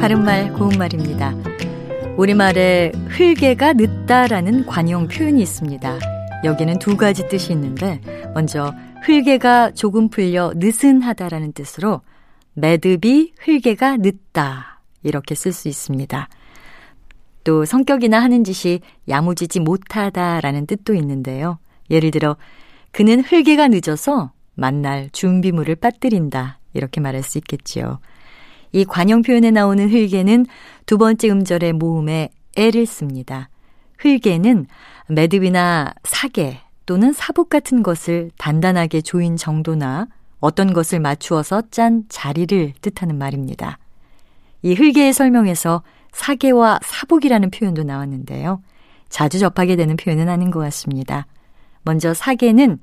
바른말 고운말입니다. 우리말에 흘개가 늦다라는 관용 표현이 있습니다. 여기는 두 가지 뜻이 있는데 먼저 흘개가 조금 풀려 느슨하다라는 뜻으로 매듭이 흘개가 늦다 이렇게 쓸 수 있습니다. 또 성격이나 하는 짓이 야무지지 못하다라는 뜻도 있는데요. 예를 들어 그는 흘개가 늦어서 만날 준비물을 빠뜨린다 이렇게 말할 수 있겠지요. 이 관용 표현에 나오는 흘개는 두 번째 음절의 모음에 애를 씁니다. 흘개는 매듭이나 사계 또는 사복 같은 것을 단단하게 조인 정도나 어떤 것을 맞추어서 짠 자리를 뜻하는 말입니다. 이 흘개의 설명에서 사계와 사복이라는 표현도 나왔는데요. 자주 접하게 되는 표현은 아닌 것 같습니다. 먼저 사계는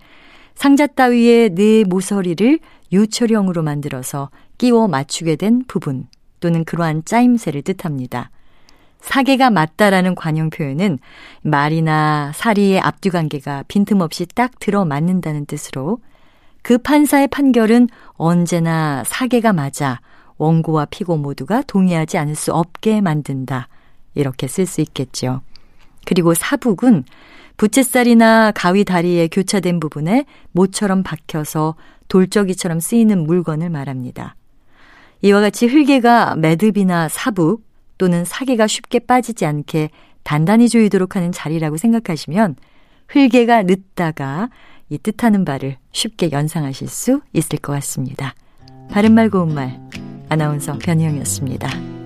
상자 따위의 네 모서리를 유철형으로 만들어서 끼워 맞추게 된 부분 또는 그러한 짜임새를 뜻합니다. 사계가 맞다라는 관용 표현은 말이나 사리의 앞뒤 관계가 빈틈없이 딱 들어맞는다는 뜻으로 그 판사의 판결은 언제나 사계가 맞아 원고와 피고 모두가 동의하지 않을 수 없게 만든다. 이렇게 쓸 수 있겠죠. 그리고 사북은 부채살이나 가위 다리에 교차된 부분에 모처럼 박혀서 돌적이처럼 쓰이는 물건을 말합니다. 이와 같이 흘개가 매듭이나 사북 또는 사계가 쉽게 빠지지 않게 단단히 조이도록 하는 자리라고 생각하시면 흘개가 늦다가 이 뜻하는 바를 쉽게 연상하실 수 있을 것 같습니다. 바른말 고운말 아나운서 변희영이었습니다.